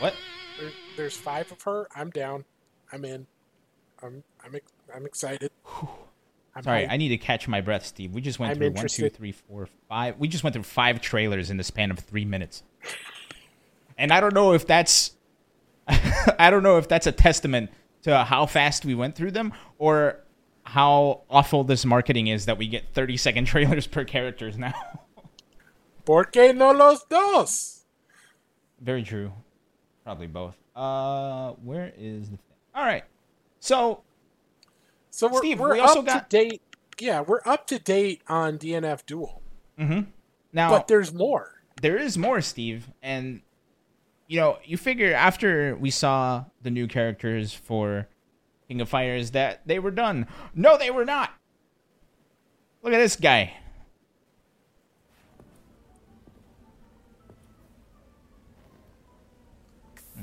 what? There, there's five of her. I'm down. I'm in. I'm I'm I'm excited. I'm Sorry, hyped. I need to catch my breath, Steve. We just went I'm through one, two, interested. three, four, five. We just went through five trailers in the span of three minutes, and I don't know if that's, I don't know if that's a testament to how fast we went through them or how awful this marketing is that we get 30 second trailers per characters now. ¿Por qué no los dos? Very true. Probably both. Uh, where is the thing? All right. So So we're, Steve, we're we also up got- to date. Yeah, we're up to date on DNF Duel, mm-hmm. now but there's more. there is more, Steve, and you know, you figure after we saw the new characters for King of Fighters that they were done. No, they were not. Look at this guy.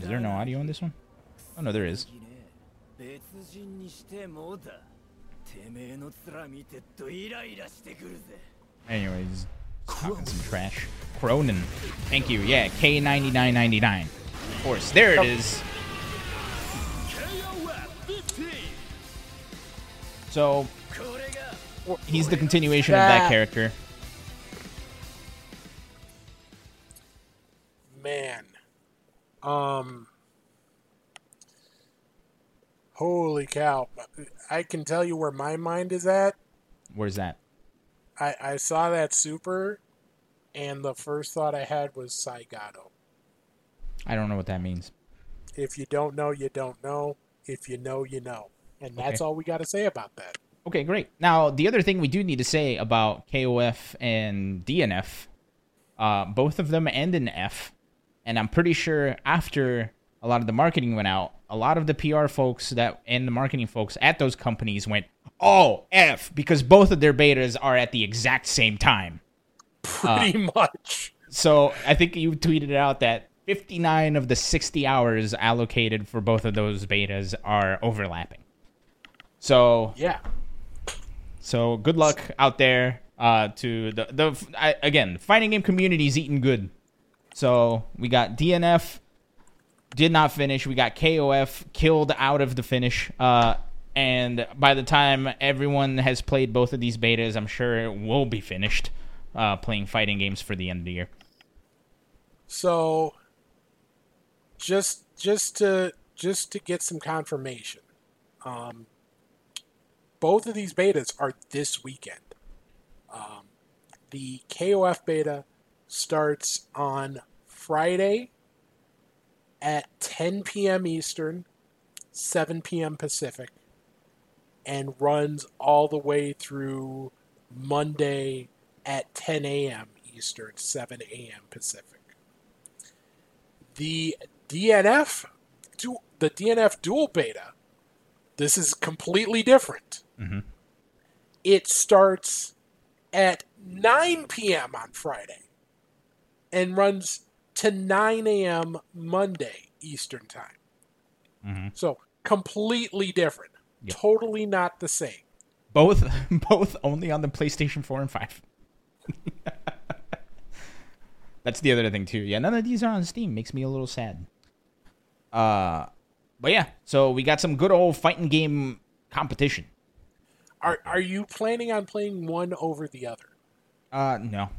Is there no audio on this one? Oh no, there is. 別人にしてもだてめえの面見てっとイライラしてくるぜ Anyways, talking some trash. Krohnen. Thank you. Yeah, K9999. Of course. There it is. So, he's the continuation of that character. Man. Um, holy cow! I can tell you where my mind is at. Where's that? I, I saw that super, and the first thought I had was Saigato. I don't know what that means. If you don't know, you don't know. If you know, you know. And that's Okay. all we got to say about that. Okay, great. Now, the other thing we do need to say about KOF and DNF, uh, both of them end in F, and I'm pretty sure after a lot of the marketing went out, a lot of the PR folks that and the marketing folks at those companies went, "Oh, F," because both of their betas are at the exact same time. Pretty much. So I think you tweeted out that 59 of the 60 hours allocated for both of those betas are overlapping. So Yeah. So good luck out there uh, to the the I, again fighting game community is eating good. So we got DNF did not finish. We got KOF killed out of the finish. Uh, and by the time everyone has played both of these betas, I'm sure it will be finished uh, playing fighting games for the end of the year. So just just to just to get some confirmation, um, both of these betas are this weekend. Um, the KOF beta starts on Friday at 10 p.m. Eastern, 7 p.m. Pacific, and runs all the way through Monday at 10 a.m. Eastern, 7 a.m. Pacific the DNF, du- the DNF Duel beta, this is completely different. Mm-hmm. it starts at 9 p.m. on Friday and runs to 9 a.m. Monday Eastern Time. Mhm. So completely different. Yep. Totally not the same. Both both only on the PlayStation 4 and 5. That's the other thing too. Yeah, none of these are on Steam. Makes me a little sad. Uh but yeah, so we got some good old fighting game competition. Are are you planning on playing one over the other? Uh no.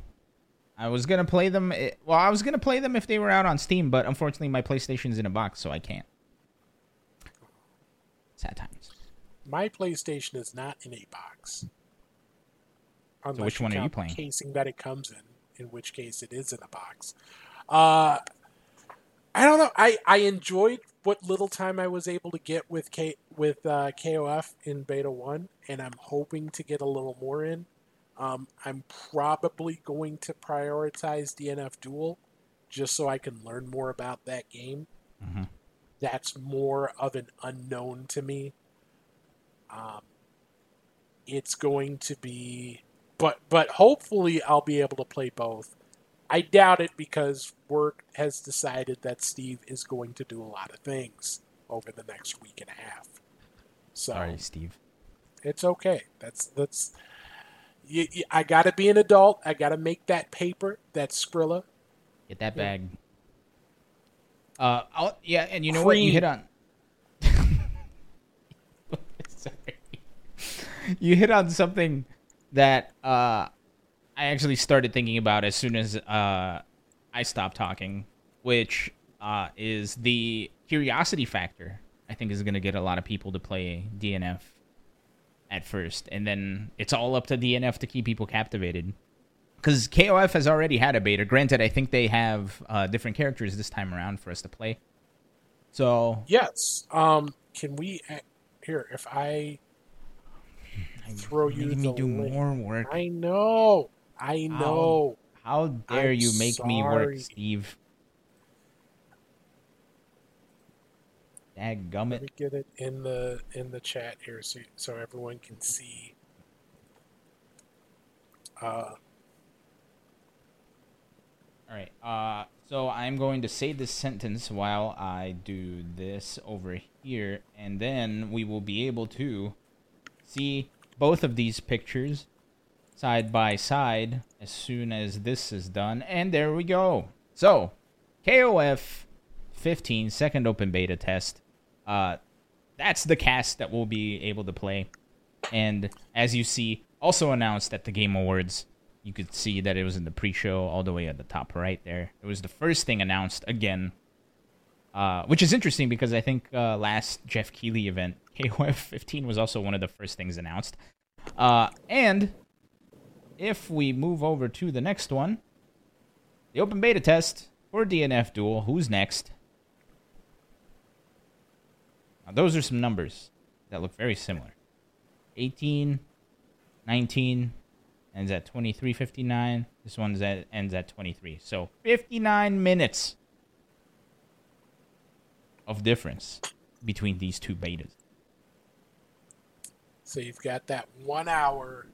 I was gonna play them. i- Well, I was gonna play them if they were out on Steam, but unfortunately, my PlayStation's in a box, so I can't. Sad times. My PlayStation is not in a box. Unless which one are you playing? Casing that it comes in, in which case it is in a box. Uh, I don't know. I, I enjoyed what little time I was able to get with K with uh, KOF in Beta One, and I'm hoping to get a little more in. Um, I'm probably going to prioritize DNF Duel just so I can learn more about that game. Mm-hmm. That's more of an unknown to me. Um, it's going to be, but but hopefully I'll be able to play both. I doubt it because work has decided that Steve is going to do a lot of things over the next week and a half. So Sorry, Steve. it's okay. That's that's. You, you, I got to be an adult. I got to make that paper, that Skrilla. Get that bag. Uh, I'll, yeah, and you know what? You hit on. Sorry. You hit on something that uh, I actually started thinking about as soon as uh, I stopped talking, which uh, is the curiosity factor. I think is going to get a lot of people to play DNF at first, and then it's all up to DNF to keep people captivated because KOF has already had a beta. Granted, I think they have uh, different characters this time around for us to play. So Yes. Um. Can we uh, here? If I throw you the me do link. more work. I know. I know. How dare I'm you make me work, Let me get it in the in the chat here so so everyone can see. Uh, All right. Uh, so I'm going to say this sentence while I do this over here, and then we will be able to see both of these pictures side by side as soon as this is done. And there we go. So, KOF 15 second open beta test. Uh, that's the cast that we'll be able to play. And as you see, also announced at the Game Awards, you could see that it was in the pre-show all the way at the top right there. It was the first thing announced again, uh, which is interesting because I think uh, last Geoff Keighley event, KOF 15 was also one of the first things announced. Uh, and if we move over to the next one, the open beta test for DNF Duel. Who's next? Now, those are some numbers that look very similar. 18, 19, ends at 23.59. This one at, ends at 23. So 59 minutes of difference between these two betas. so you've got that one hour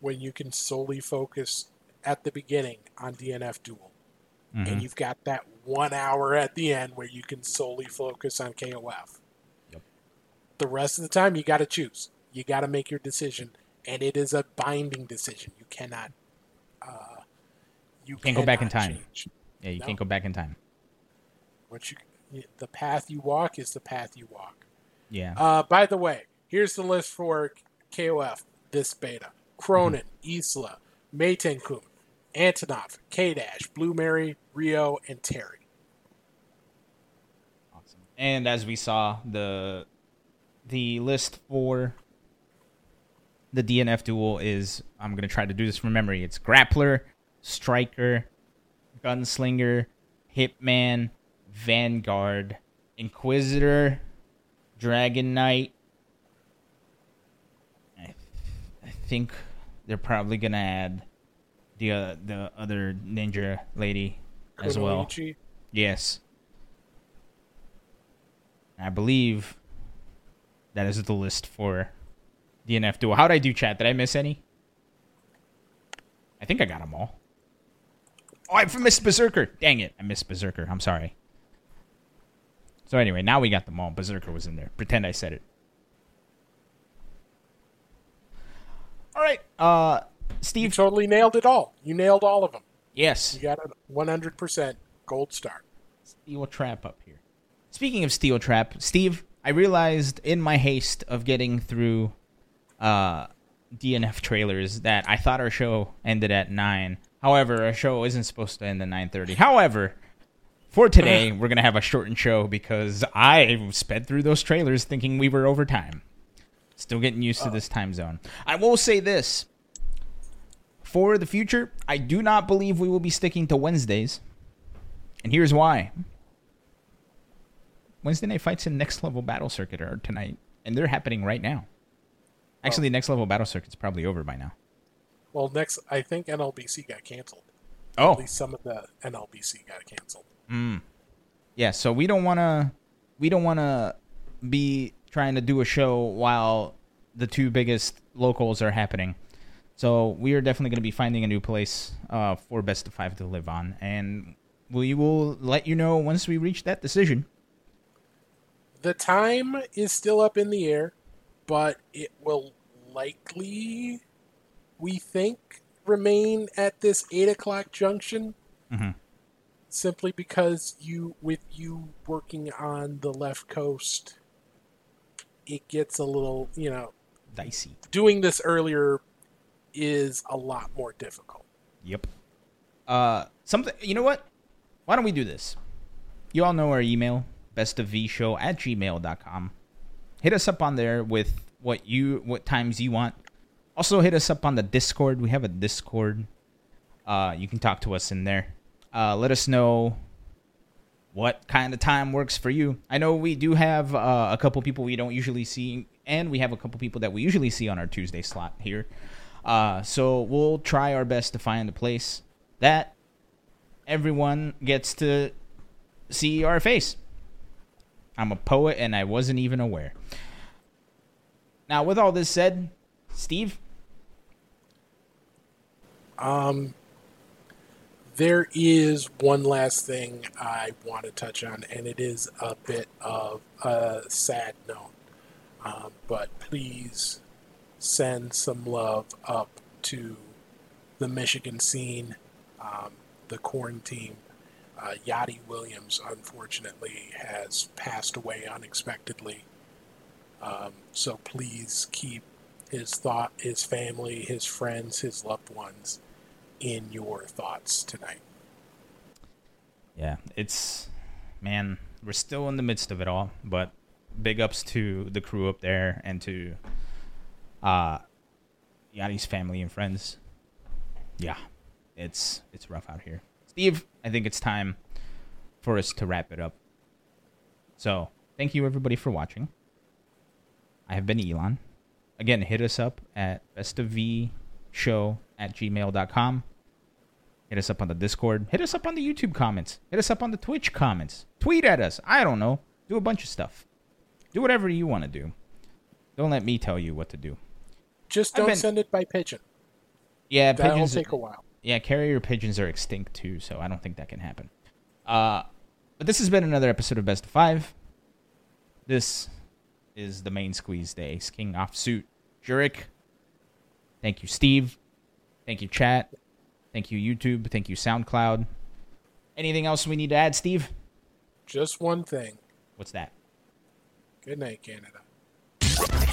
when you can solely focus at the beginning on DNF Duel, Mhm. and you've got that one hour at the end where you can solely focus on KOF. The rest of the time, you got to choose. You got to make your decision, and it is a binding decision. You cannot. Uh, you Can't go back in time. change. Yeah, you No. can't go back in time. What you, the path you walk is the path you walk. Yeah. Uh, by the way, here's the list for KOF this beta: Krohnen, Isla, Meitenkun, Antonov, K Dash, Blue Mary, Ryo, and Terry. Awesome. And as we saw, the the list for the DNF duel is I'm gonna try to do this from memory. It's grappler, striker, gunslinger, hitman, vanguard, inquisitor, dragon knight. I, I think they're probably gonna add the uh, the other ninja lady as well. Yes. I believe that is the list for DNF duel. How'd I do, chat? Did I miss any? I think I got them all. Oh, I missed Berserker. Dang it. I missed Berserker. I'm sorry. So anyway, now we got them all. Berserker was in there. Pretend I said it. All right. Uh You Steve. totally nailed it all. You nailed all of them. Yes. You got a 100% gold star. Steel Trap up here. Speaking of Steel Trap, Steve, I realized in my haste of getting through uh, DNF trailers that I thought our show ended at nine. However, our show isn't supposed to end at nine thirty. However, for today, we're gonna have a shortened show because I sped through those trailers thinking we were over time. Still getting used to this time zone. I will say this. For the future, I do not believe we will be sticking to Wednesdays. And here's why. Wednesday night fights in Next Level Battle Circuit are tonight, and they're happening right now. Actually, Next Level Battle Circuit's probably over by now. Well, next, I think NLBC got canceled. Oh, At least some of the NLBC got canceled. yeah. So we don't want to, we don't want to be trying to do a show while the two biggest locals are happening. So we are definitely going to be finding a new place uh, for Best of Five to live on, and we will let you know once we reach that decision. The time is still up in the air, but it will likely, we think, remain at this 8 o'clock junction. Mhm. Simply because you, with you working on the left coast, it gets a little, you know, Dicey. doing this earlier is a lot more difficult. Yep. Uh, something. You know what? Why don't we do this? You all know our email, bestofvshow at gmail.com. Hit us up on there with what you what times you want. Also, hit us up on the Discord. We have a Discord. Uh, you can talk to us in there. Uh, let us know what kind of time works for you. I know we do have uh, a couple people we don't usually see, and we have a couple people that we usually see on our Tuesday slot here. Uh, so we'll try our best to find a place that everyone gets to see our face. I'm a poet and I wasn't even aware. Now, with all this said, Steve, Um, there is one last thing I want to touch on, and it is a bit of a sad note. Um, but please send some love up to the Michigan scene, um, the quarantine. Uh, Yachty Williams, unfortunately, has passed away unexpectedly. Um, so please keep his thought, his family, his friends, his loved ones in your thoughts tonight. yeah, it's man, we're still in the midst of it all, but big ups to the crew up there and to uh Yachty's family and friends. Yeah, it's it's rough out here. Steve, I think it's time for us to wrap it up. So, thank you everybody for watching. I have been Alon. Again, hit us up at bestofvshow at gmail.com. Hit us up on the Discord. Hit us up on the YouTube comments. Hit us up on the Twitch comments. Tweet at us. I don't know. Do a bunch of stuff. Do whatever you want to do. Don't let me tell you what to do. Just don't been- send it by pigeon. Yeah, That'll pigeons. take a while. Yeah, carrier pigeons are extinct too, so I don't think that can happen. Uh, but this has been another episode of Best of Five. This is the main squeeze day. Ace King off suit. Jurek. Thank you, Steve. Thank you, chat. Thank you, YouTube. Thank you, SoundCloud. Anything else we need to add, Steve? Just one thing. What's that? Good night, Canada.